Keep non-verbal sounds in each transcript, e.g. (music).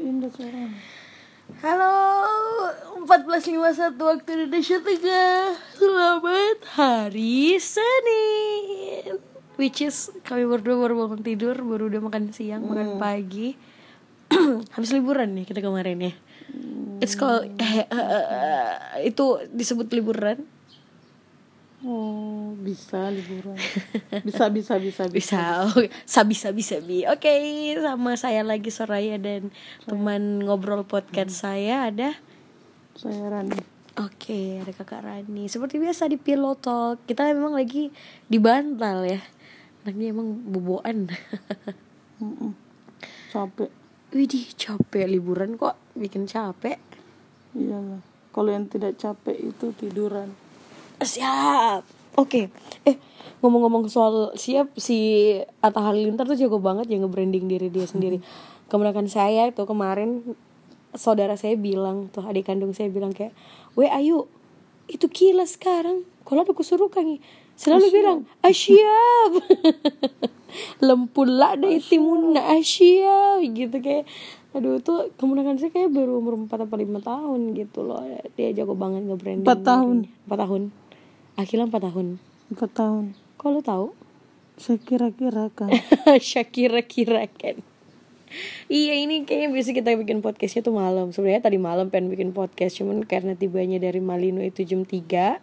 indah sekarang. Halo 14.51 waktu Indonesia Tengah. Selamat hari Senin. Which is kami berdua baru bangun tidur Baru udah makan siang, makan pagi. (clears throat) Habis liburan nih kita kemarin ya. It's called eh, eh, Itu disebut liburan Oh, bisa liburan. (laughs) Bisa, bisa, bisa, bisa. Bisa, oke. sabi sabi sabi Oke, sama saya lagi Soraya dan teman ngobrol podcast saya ada Saya Rani. Oke, ada kakak Rani. Seperti biasa di Pillow Talk, kita memang lagi di bantal ya. Anaknya emang boboan. (laughs) Capek. Widih, capek liburan kok bikin capek. Iyalah. Kalau yang tidak capek itu tiduran. Siap. Oke. Eh, ngomong-ngomong soal siap si Atta Halilintar tuh jago banget ya nge-branding diri dia sendiri. Kemudian saya itu kemarin saudara saya bilang tuh adik kandung saya bilang kayak, "Weh Ayu, itu gila sekarang. Kalau aku suruh kang selalu bilang, "Asyap." (laughs) Lempula deh timuna asyap gitu kayak Aduh tuh kemudian saya kayak baru umur 4 atau 5 tahun gitu loh Dia jago banget nge-branding Empat tahun. Empat tahun Akhirnya 4 tahun Empat tahun. Kok lo tahu? Saya kira-kira kan. (laughs) Shakira kira kan Iya ini kayaknya bisa kita bikin podcastnya tuh malam Sebenarnya tadi malam pengen bikin podcast Cuman karena tibanya dari Malino itu jam 3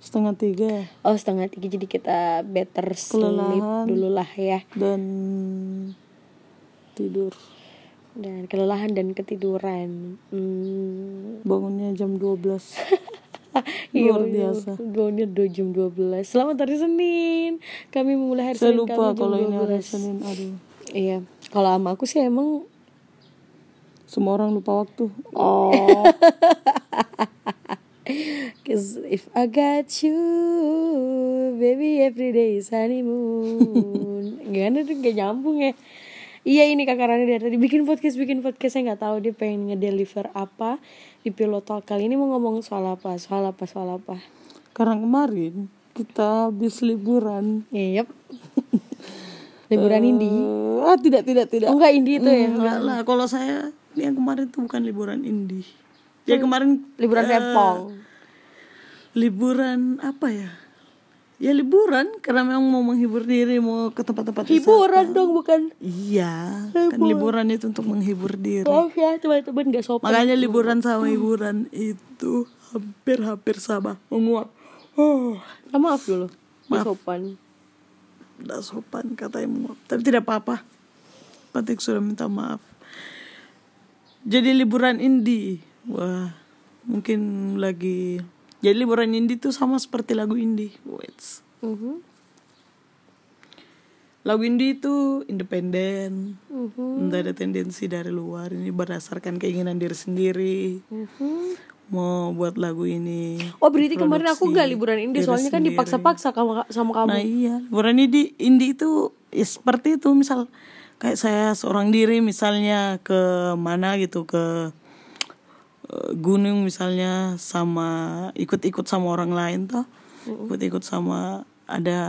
Setengah tiga. Oh setengah tiga jadi kita better sleep dulu lah ya Dan tidur. Dan kelelahan dan ketiduran hmm. Bangunnya jam 12. (laughs) (laughs) Iya, Luar biasa. Bangunnya dua jam 12 Selamat hari Senin Kami memulai hari Saya Senin lupa kalau ini hari 12. Senin. Aduh. Iya Kalau sama aku sih emang Semua orang lupa waktu. Oh (laughs) Cause if I got you Baby every day is honeymoon (laughs) Gimana tuh gak nyambung ya Iya ini kakak Rani dari tadi bikin podcast bikin podcast saya nggak tahu dia pengen ngedeliver apa di pilot talk kali ini mau ngomong soal apa soal apa soal apa Karena kemarin kita habis liburan. Yep. (laughs) Liburan Indi. Eh, ah tidak tidak tidak. Oh enggak Indi itu ya. Enggak lah, kalau saya yang kemarin tuh bukan liburan indie. Ya kemarin Liburan eh, Sepong. Liburan apa ya? Ya liburan karena memang mau menghibur diri, mau ke tempat-tempat wisata. Hiburan dong bukan. Iya, kan liburan itu untuk menghibur diri. Maaf ya teman-teman gak sopan. Makanya liburan sama hiburan itu hampir-hampir sama, menguap. Oh, Ah, maaf dulu. Gak Maaf. sopan. tidak sopan katanya menguap. Tapi tidak apa-apa. Patik sudah minta maaf. Jadi liburan indie. Wah, mungkin lagi jadi liburan indie tuh sama seperti lagu indie. Wait. Mhm. Lagu indie itu independen. Mhm. Tidak ada tendensi dari luar. Ini berdasarkan keinginan diri sendiri. Mhm. Mau buat lagu ini. Oh berarti kemarin aku nggak liburan ini diri soalnya kan sendiri. dipaksa-paksa sama sama kamu. Nah iya, liburan indie, indie itu ya seperti itu misal kayak saya seorang diri misalnya ke mana gitu ke gunung misalnya sama ikut-ikut sama orang lain toh, ikut-ikut sama ada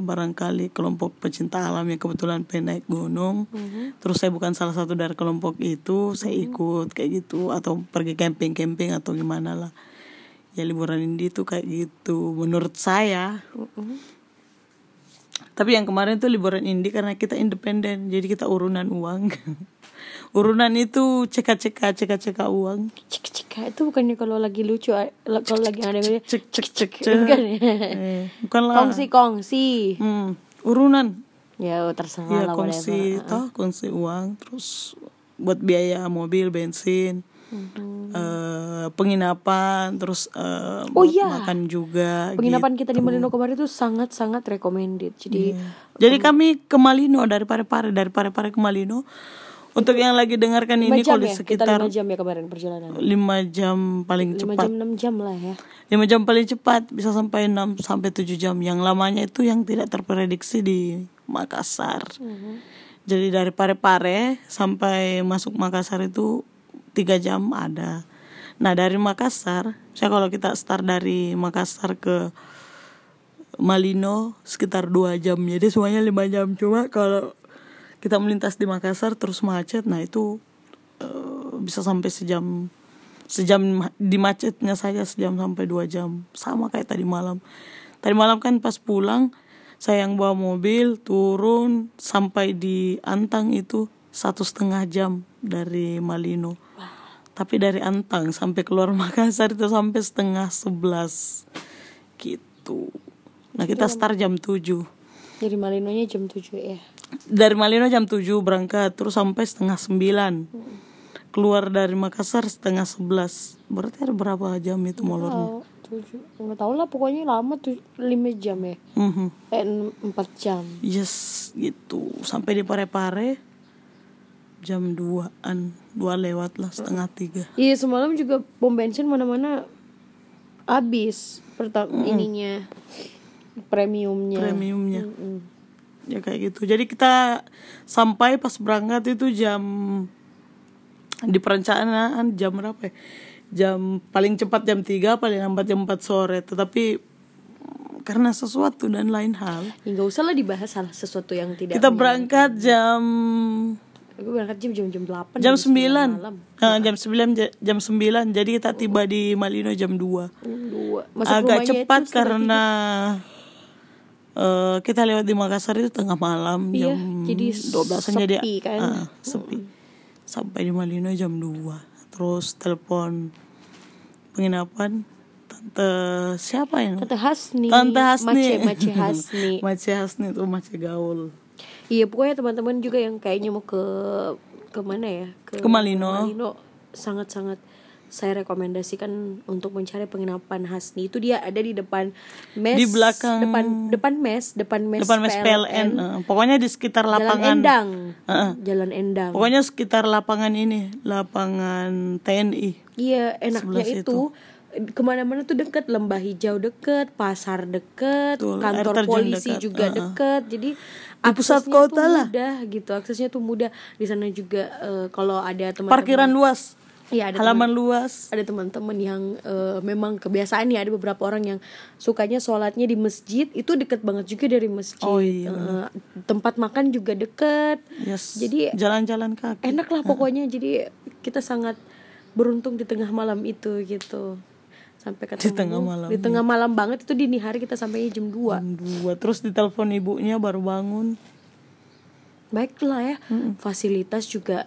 barangkali kelompok pecinta alam yang kebetulan pengen naik gunung, terus saya bukan salah satu dari kelompok itu, saya ikut kayak gitu atau pergi camping-camping atau gimana lah. Ya liburan indie itu kayak gitu menurut saya. Mhm. Tapi yang kemarin tuh liburan indie karena kita independen, jadi kita urunan uang. (laughs) urunan itu ceka-ceka, ceka-ceka uang. Cek-cek itu bukannya kalau lagi lucu eh, kalau lagi ada Cek cek cek bukan ya? Eh, bukan lah. Kongsi-kongsi. Hmm, urunan. Ya terserah Ya lah kongsi, whatever. toh kongsi uang, terus buat biaya mobil, bensin, eh, penginapan, terus eh, Oh iya. makan juga. Penginapan kita di gitu. Malino kemarin itu sangat-sangat recommended. Jadi Jadi kami ke Malino dari Parepare, dari Parepare ke Malino. Untuk yang lagi dengarkan lima ini jam kalau di ya, kita sekitar lima jam ya kemarin perjalanan. 5 jam paling Lima cepat. jam enam jam lah ya. 5 jam paling cepat bisa sampai 6 sampai 7 jam. Yang lamanya itu yang tidak terprediksi di Makassar. Jadi dari Parepare sampai masuk Makassar itu 3 jam ada. Nah, dari Makassar, saya kalau kita start dari Makassar ke Malino sekitar 2 jam. Jadi semuanya 5 jam. Cuma kalau kita melintas di Makassar terus macet, nah itu eh, bisa sampai sejam sejam di macetnya saja sejam sampai dua jam. Sama kayak tadi malam. Tadi malam kan pas pulang saya yang bawa mobil turun sampai di Antang itu satu setengah jam dari Malino. Tapi dari Antang sampai keluar (laughs) Makassar itu sampai setengah sebelas. Gitu. Nah kita start jam 7 Dari Malinonya jam 7 ya. Dari Malino jam 7 berangkat terus sampai setengah 9 keluar dari Makassar setengah 11 berarti ada berapa jam itu molornya Oh, tujuh. Enggak tahu lah pokoknya lama tuh 5 jam ya. Mhm. Eh 4 jam. yes gitu sampai di Parepare jam 2an 2 lewat lah setengah 3 Iya semalam juga pom bensin mana-mana habis pertama ininya premiumnya. premiumnya Mm-mm. Ya kayak gitu jadi kita sampai pas berangkat itu jam di perencanaan jam berapa ya? jam paling cepat jam 3 paling lambat jam 4 sore tetapi mm, karena sesuatu dan lain hal Ya usah lah dibahas hal sesuatu yang tidak kita berangkat jam Gue berangkat jam jam jam 8 jam 9 malam. Nah, jam 9 ja- jam 9 jadi kita tiba di Malino jam 2 Jam dua. Masuk agak cepat itu eh, kita lewat di Makassar itu tengah malam Iya, jam jadi 12 jadi sepi kan. ah, sepi sampai di Malino jam 2 terus telepon penginapan tante siapa ya Tante Hasni. tante Hasni Mace, Mace Hasni. (laughs) Mace Hasni itu Mace gaul Iya pokoknya teman-teman juga yang kayaknya mau ke ke mana ya ke, Ke Malino. Malino sangat-sangat saya rekomendasikan untuk mencari penginapan Hasni itu dia ada di depan mes Di belakang- depan depan mes depan mes depan mes PLN eh, pokoknya di sekitar Jalan lapangan. Endang. Heeh. Jalan Endang. Pokoknya sekitar lapangan ini lapangan TNI iya enaknya Sebelah itu. ke mana-mana tuh deket lembah hijau deket pasar deket Betul, kantor polisi dekat, juga uh-uh. deket. Jadi Di pusat kota lah. mudah gitu aksesnya tuh mudah. Di sana juga eh, kalau ada teman parkiran luas Iya ada halaman luas. ada teman-teman yang eh, memang kebiasaan ya ada beberapa orang yang sukanya sholatnya di masjid itu deket banget juga dari masjid. Oh, iya, Eh, tempat makan juga deket. Yes. Jadi- jalan-jalan kaki. enak lah pokoknya. Jadi kita sangat beruntung di tengah malam itu gitu. Sampai ketemu tengah malam, di tengah malam banget. Itu dini hari kita sampai jam 2 Jam dua. Terus ditelepon ibunya baru bangun. Baiklah ya. Fasilitas juga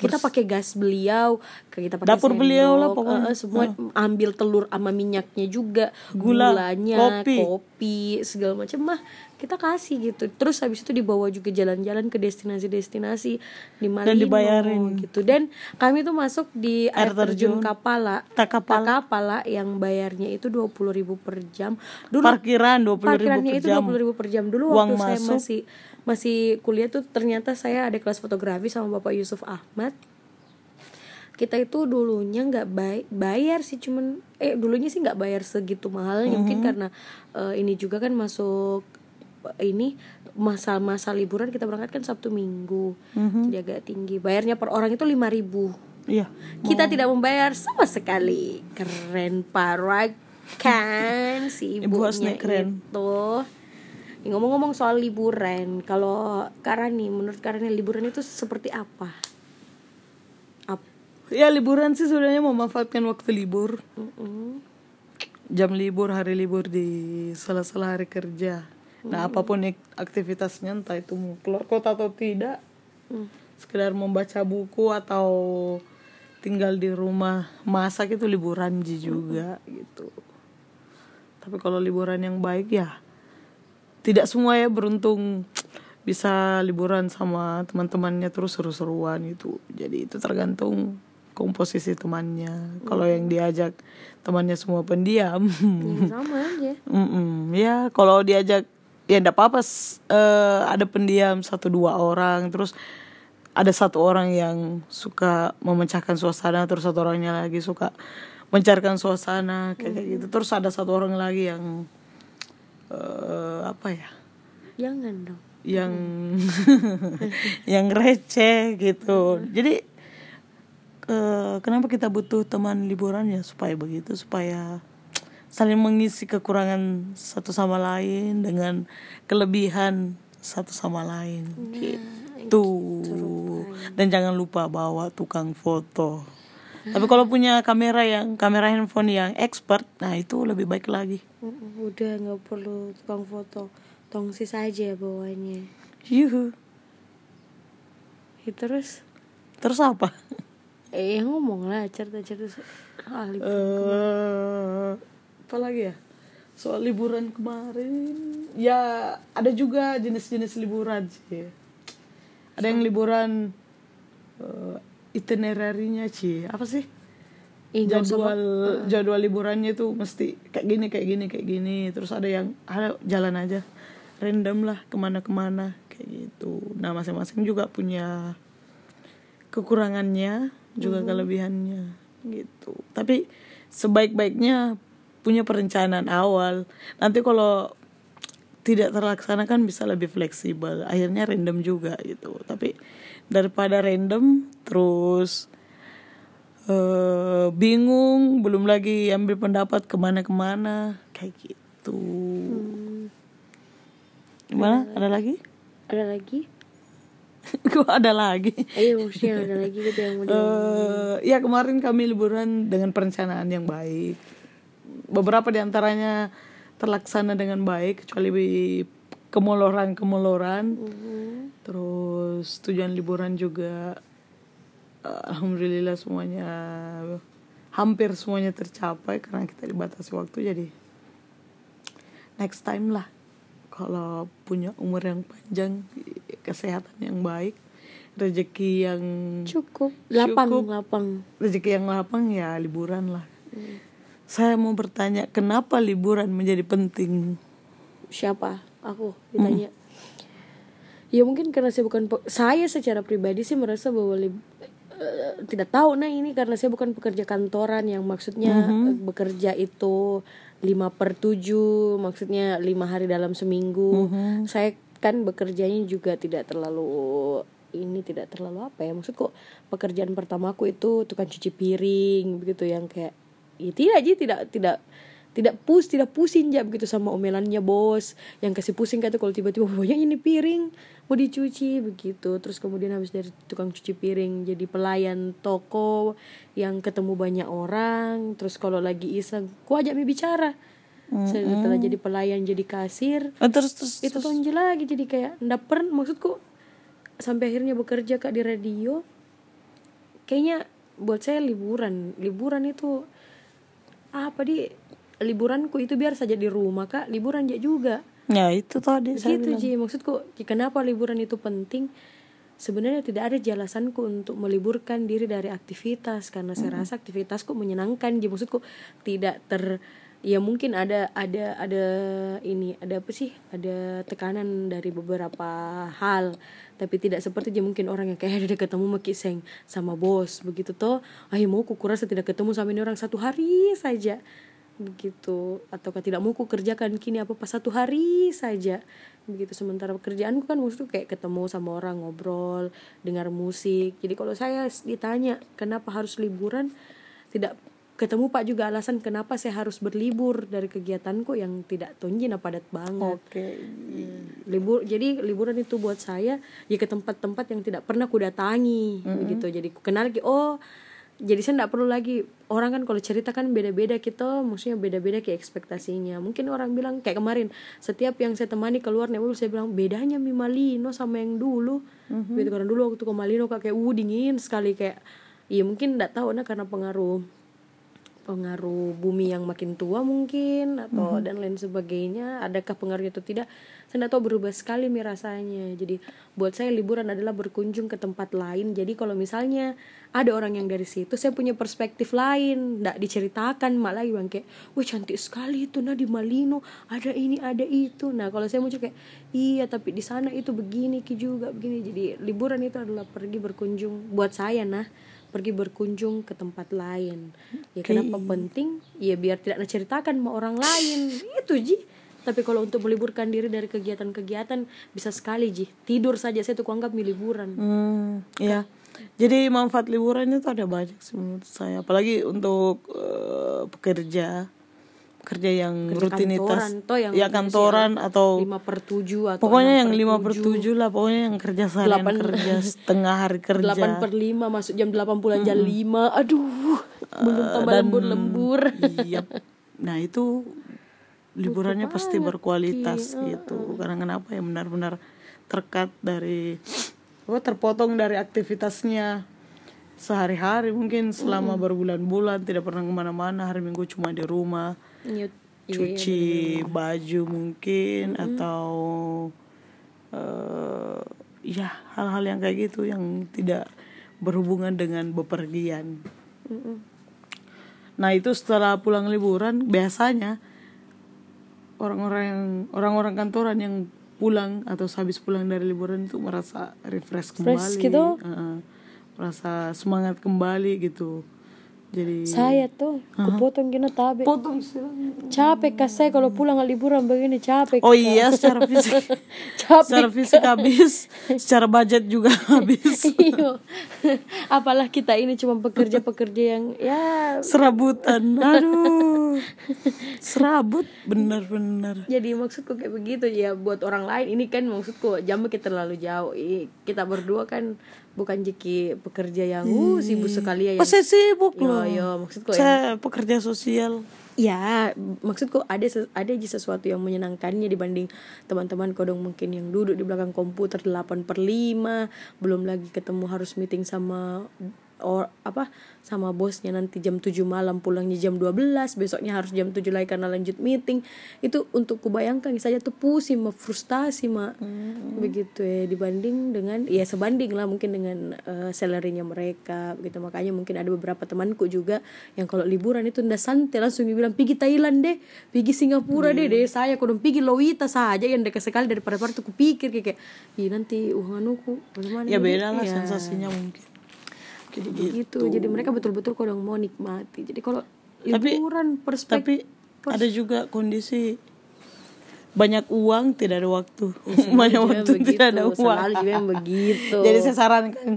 kita pakai gas beliau kita pakai Dapur beliau lah sendok, pokoknya. eh, semua ambil telur sama minyaknya juga Gula, gulanya kopi. kopi segala macam mah kita kasih gitu. Terus habis itu dibawa juga jalan-jalan ke destinasi-destinasi. Di Malino dibayarin. gitu. Dan kami tuh masuk di air, Air terjun, terjun. Kapala. Takapala. Takapala yang bayarnya itu dua puluh ribu per jam. Dulu parkiran dua puluh ribu per itu jam. dua ribu per jam. Dulu Uang waktu saya masuk. masih masih kuliah tuh ternyata saya ada kelas fotografi sama bapak Yusuf Ahmad. Kita itu dulunya nggak bay bayar sih cuman eh dulunya sih nggak bayar segitu mahalnya. Mungkin karena eh, ini juga kan masuk ini masa-masa liburan kita berangkat kan Sabtu Minggu. Jadi agak tinggi. Bayarnya per orang itu lima ribu. Iya. Kita tidak membayar sama sekali. Keren parah kan si Ibu ibunya Hasni keren. itu Nih, ngomong-ngomong soal liburan kalau Karani menurut Karani liburan itu seperti apa? Ap- ya liburan sih sebenarnya memanfaatkan waktu libur. Mm-mm. jam libur hari libur di sela-sela hari kerja nah apa pun aktivitasnya entah itu mau keluar kota atau tidak Hmm. sekedar membaca buku atau tinggal di rumah masak itu liburan Ji juga gitu. Tapi kalau liburan yang baik ya tidak semua ya beruntung bisa liburan sama teman-temannya terus seru-seruan gitu. Jadi itu tergantung komposisi temannya. Kalau yang diajak temannya semua pendiam. Ya, sama aja. (laughs) Mm-mm. ya kalau diajak ya enggak apa-apa. Eh, ada pendiam satu dua orang. Terus ada satu orang yang suka memecahkan suasana terus satu orangnya lagi suka mencairkan suasana kayak kayak gitu. Terus ada satu orang lagi yang eh, apa ya? Jangan dong. Yang (laughs) yang receh gitu. Jadi eh, kenapa kita butuh teman liburan ya supaya begitu? Supaya saling mengisi kekurangan satu sama lain dengan kelebihan satu sama lain. Gitu. dan jangan lupa bawa tukang foto. Tapi kalau punya kamera yang kamera handphone yang expert nah itu lebih baik lagi. Udah nggak perlu tukang foto. Tongsis aja bawanya. Yuhu. Ya, terus? Terus apa? Eh ngomong lah cerita-cerita soal itu. eh apa lagi ya? Soal liburan kemarin. Ya ada juga jenis-jenis liburan sih. Ada yang liburan eh, itinerarinya sih apa sih? Ih, nggak usah, jadwal jadwal liburannya itu mesti kayak gini kayak gini kayak gini. Terus ada yang ada jalan aja. Random lah ke mana-kemana kayak gitu. Nah masing-masing juga punya kekurangannya juga kelebihannya gitu. Tapi sebaik-baiknya punya perencanaan awal. Nanti kalau tidak terlaksana kan bisa lebih fleksibel. Akhirnya random juga gitu. Tapi daripada random terus eh bingung belum lagi ambil pendapat ke mana-kemana kayak gitu. Hmm, gimana? Ada lagi? Ada lagi? (laughs) Kok ada lagi. Ayo maksudnya ada lagi gitu yang mau (laughs) eh ya kemarin kami liburan dengan perencanaan yang baik beberapa di antaranya terlaksana dengan baik kecuali kemoloran kemoloran Mhm. terus tujuan liburan juga eh, alhamdulillah semuanya hampir semuanya tercapai karena kita dibatasi waktu jadi next time lah. Kalau punya umur yang panjang kesehatan yang baik rezeki yang cukup. lapang Cukup. lapang rezeki yang lapang ya liburan lah saya mau bertanya kenapa liburan menjadi penting? Siapa? Aku ditanya. Ya mungkin karena saya bukan saya secara pribadi sih merasa bahwa lib- eh, tidak tahu. Nah ini karena saya bukan pekerja kantoran yang maksudnya eh, bekerja itu 5 per 7 maksudnya lima hari dalam seminggu. Saya kan bekerjanya juga tidak terlalu ini tidak terlalu apa ya maksudku pekerjaan pertamaku itu tukang cuci piring begitu yang kayak ya tidak aja tidak tidak tidak pus tidak pusing ya begitu sama omelannya bos. Yang kasih pusing kata kalau tiba-tiba banyak ini piring mau dicuci begitu. Terus kemudian habis dari tukang cuci piring jadi pelayan toko yang ketemu banyak orang. Terus kalau lagi iseng ku ajak mi bicara. Setelah jadi pelayan jadi kasir Eh, terus terus itu tonjol lagi jadi kayak ndak pernah maksudku sampai akhirnya bekerja kak di radio. Kayaknya buat saya liburan. Liburan itu apa di liburanku itu biar saja di rumah kak. Liburan aja juga. Ya itu tadi saya gitu bilang. Ji. Maksudku kenapa liburan itu penting? Sebenarnya tidak ada jelasanku untuk meliburkan diri dari aktivitas karena saya rasa aktivitasku menyenangkan Ji. Maksudku tidak ter ya mungkin ada ada ada ini ada apa sih? Ada tekanan dari beberapa hal. Tapi tidak seperti Ji mungkin orang yang kayak ada ketemu makiseng sama bos begitu toh. Ayo mau ku kurasa tidak ketemu sama ini orang satu hari saja begitu. Ataukah tidak mau ku kerjakan kini apa pas satu hari saja begitu. Sementara pekerjaanku kan maksudku kayak ketemu sama orang ngobrol dengar musik. Jadi kalau saya ditanya kenapa harus liburan? Tidak ketemu pak juga alasan kenapa saya harus berlibur dari kegiatanku yang tidak tonjina padat banget. Oke. Libur jadi liburan itu buat saya ya ke tempat-tempat yang tidak pernah ku datangi begitu. Jadi ku kenal lagi oh jadi saya tidak perlu lagi. Orang kan kalau cerita kan beda-beda gitu maksudnya beda-beda kayak ekspektasinya. Mungkin orang bilang kayak kemarin setiap yang saya temani keluar nih saya bilang bedanya mi Malino sama yang dulu. Gitu karena dulu waktu ke Malino kayak uh dingin sekali kayak iya mungkin tidak tahu nah karena pengaruh pengaruh bumi yang makin tua mungkin atau dan lain sebagainya adakah pengaruhnya atau tidak? Saya tidak tahu berubah sekali mi rasanya. Jadi buat saya liburan adalah berkunjung ke tempat lain. Jadi kalau misalnya ada orang yang dari situ saya punya perspektif lain. Tidak diceritakan malah lagi bang kayak wah cantik sekali itu nah di Malino. Ada ini ada itu. Nah kalau saya mau kayak iya tapi di sana itu begini ki juga begini. Jadi liburan itu adalah pergi berkunjung buat saya nah pergi berkunjung ke tempat lain. Ya kenapa penting? Ya biar tidak diceritakan sama orang lain. Itu ji. Tapi kalau untuk meliburkan diri dari kegiatan-kegiatan bisa sekali ji. Tidur saja saya tuh kuanggap liburan. Hmm ya jadi manfaat liburan itu ada banyak sih menurut saya. Apalagi untuk eh, pekerja kerja yang Kerja rutinitas. kantoran, toh yang ya kantoran atau 5 per 7 atau pokoknya 6 yang 5 per 7 lah pokoknya yang kerja seharian Delapan- kerja (laughs) setengah hari kerja. 8 per 5 masuk jam 8 pulang jam 5 aduh belum tambah lembur-lembur iya. Nah itu liburannya pasti berkualitas iya. gitu. Karena kenapa ya benar-benar terkat dari apa terpotong dari aktivitasnya sehari-hari mungkin selama berbulan-bulan tidak pernah ke mana-mana. Hari minggu cuma di rumah Nyut. Iya, cuci baju mungkin atau eh ya hal-hal yang kayak gitu yang tidak berhubungan dengan bepergian. Nah itu setelah pulang liburan biasanya orang-orang yang orang-orang kantoran yang pulang atau habis pulang dari liburan itu merasa refresh kembali, Fresh gitu? Heeh. merasa semangat kembali gitu. Jadi saya tuh kepotong kena tabe. Potong capek kas saya kalau pulang liburan begini capek Oh iya secara (laughs) fisik. Capek secara fisik habis, secara budget juga (laughs) habis. Iyo. apalah kita ini cuma pekerja-pekerja yang ya. Serabutan, aduh, (laughs) serabut. Bener-bener. jadi maksudku kayak begitu ya buat orang lain. Ini kan maksudku jamnya kita terlalu jauh. Kita berdua kan bukan jeki pekerja yang uh sibuk sekali ya Pas saya sibuk loh. yo, maksudku ya Saya pekerja sosial. Ya, maksudku ada ada aja sesuatu yang menyenangkannya dibanding teman-teman kodong mungkin yang duduk di belakang komputer 8 per 5 belum lagi ketemu harus meeting sama or apa sama bosnya nanti jam 7 malam pulangnya jam 12 besoknya harus jam 7 lagi karena lanjut meeting itu untuk kubayangkan saja tuh pusing mah frustasi mah begitu ya dibanding dengan ya sebanding lah mungkin dengan eh, salary-nya mereka begitu makanya mungkin ada beberapa temanku juga yang kalau liburan itu ndak santai langsung bilang pergi Thailand deh pergi Singapura deh deh saya kodong pergi Lowita saja yang dekat sekali daripada pada tuh kupikir kayak kayak "Ih, nanti uang anuku bagaimana Ya ini?" beda lah Iya. sensasinya mungkin. Jadi begitu jadi mereka betul-betul kodong mau nikmati jadi kalau liburan perspektif Tapi ada juga kondisi banyak uang tidak ada waktu. Selalu (laughs) banyak waktu begitu, tidak ada uang. selalu juga yang begitu. (laughs) Jadi saya sarankan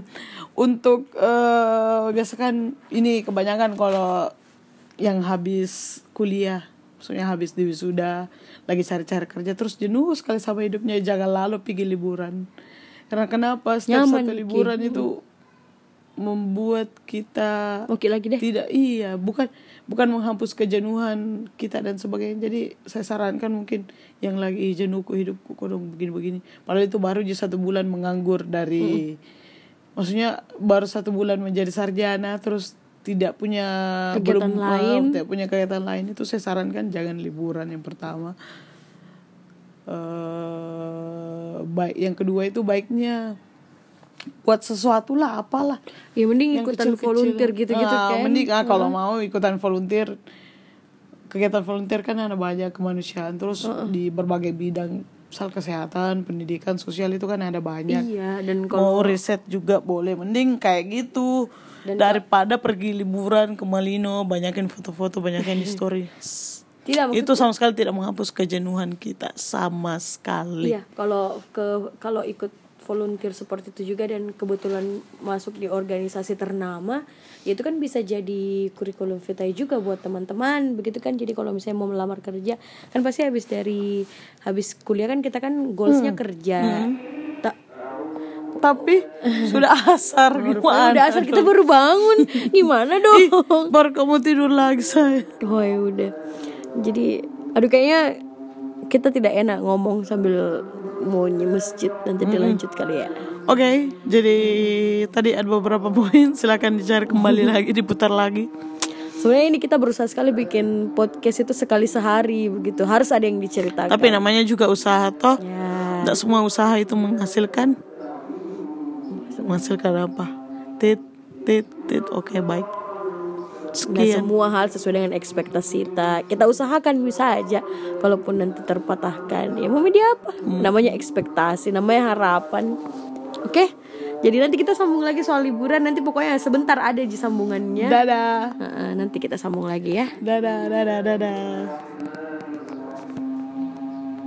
untuk eh biasa kan ini kebanyakan kalau yang habis kuliah, maksudnya habis di wisuda, lagi cari-cari kerja terus jenuh sekali sama hidupnya jangan lalu pergi liburan. Karena kenapa setiap Nyaman, satu liburan itu membuat kita oke lagi deh. tidak iya bukan bukan menghapus kejenuhan kita dan sebagainya. Jadi saya sarankan mungkin yang lagi jenuh ku hidupku kok dong begini-begini. Padahal itu baru aja satu bulan menganggur dari maksudnya baru satu bulan menjadi sarjana terus tidak punya Kegiatan belum lain. ah, tidak punya kegiatan lain. Itu saya sarankan jangan liburan yang pertama. Eh baik yang kedua itu baiknya buat sesuatu lah apalah. Ya mending yang ikutan kecil-kecil. volunteer gitu-gitu Ah, kan mending ah, kalau mau ikutan volunteer. Kegiatan volunteer kan ada banyak kemanusiaan. Terus di berbagai bidang misal kesehatan pendidikan sosial itu kan ada banyak. Iya dan kalau mau riset juga boleh. Mending kayak gitu. Daripada pergi liburan ke Malino banyakin foto-foto banyakin di story. (laughs) Tidak maksud- itu sama sekali tidak menghapus kejenuhan kita sama sekali. Iya kalau ke kalau ikut volunteer seperti itu juga dan kebetulan masuk di organisasi ternama ya itu kan bisa jadi kurikulum vitae juga buat teman-teman begitu kan? Jadi kalau misalnya mau melamar kerja kan pasti habis dari habis kuliah kan kita kan goalsnya kerja. Tak tapi (laughs) sudah asar gimana udah asal kita baru bangun. (laughs) Gimana dong? baru kamu tidur lagi saya. Oh ya udah. Jadi aduh kayaknya kita tidak enak ngomong sambil mau masjid nanti dilanjut kali ya. Oke, jadi tadi ada beberapa (laughs) poin, silakan dicari kembali (laughs) lagi, diputar lagi. Sebenarnya ini kita berusaha sekali bikin podcast itu sekali sehari begitu. Harus ada yang diceritakan. Tapi namanya juga usaha toh. ya. Tidak semua usaha itu menghasilkan. Menghasilkan apa? Tit, tit, tit. Oke, baik. Sekian. semua hal sesuai dengan ekspektasi kita. Kita usahakan bisa aja. Kalaupun nanti terpatahkan, ya mau media apa? Namanya ekspektasi, namanya harapan. Oke. Jadi nanti kita sambung lagi soal liburan. Nanti pokoknya sebentar ada di sambungannya. Dadah. Nanti kita sambung lagi ya. Dadah, dadah, dadah.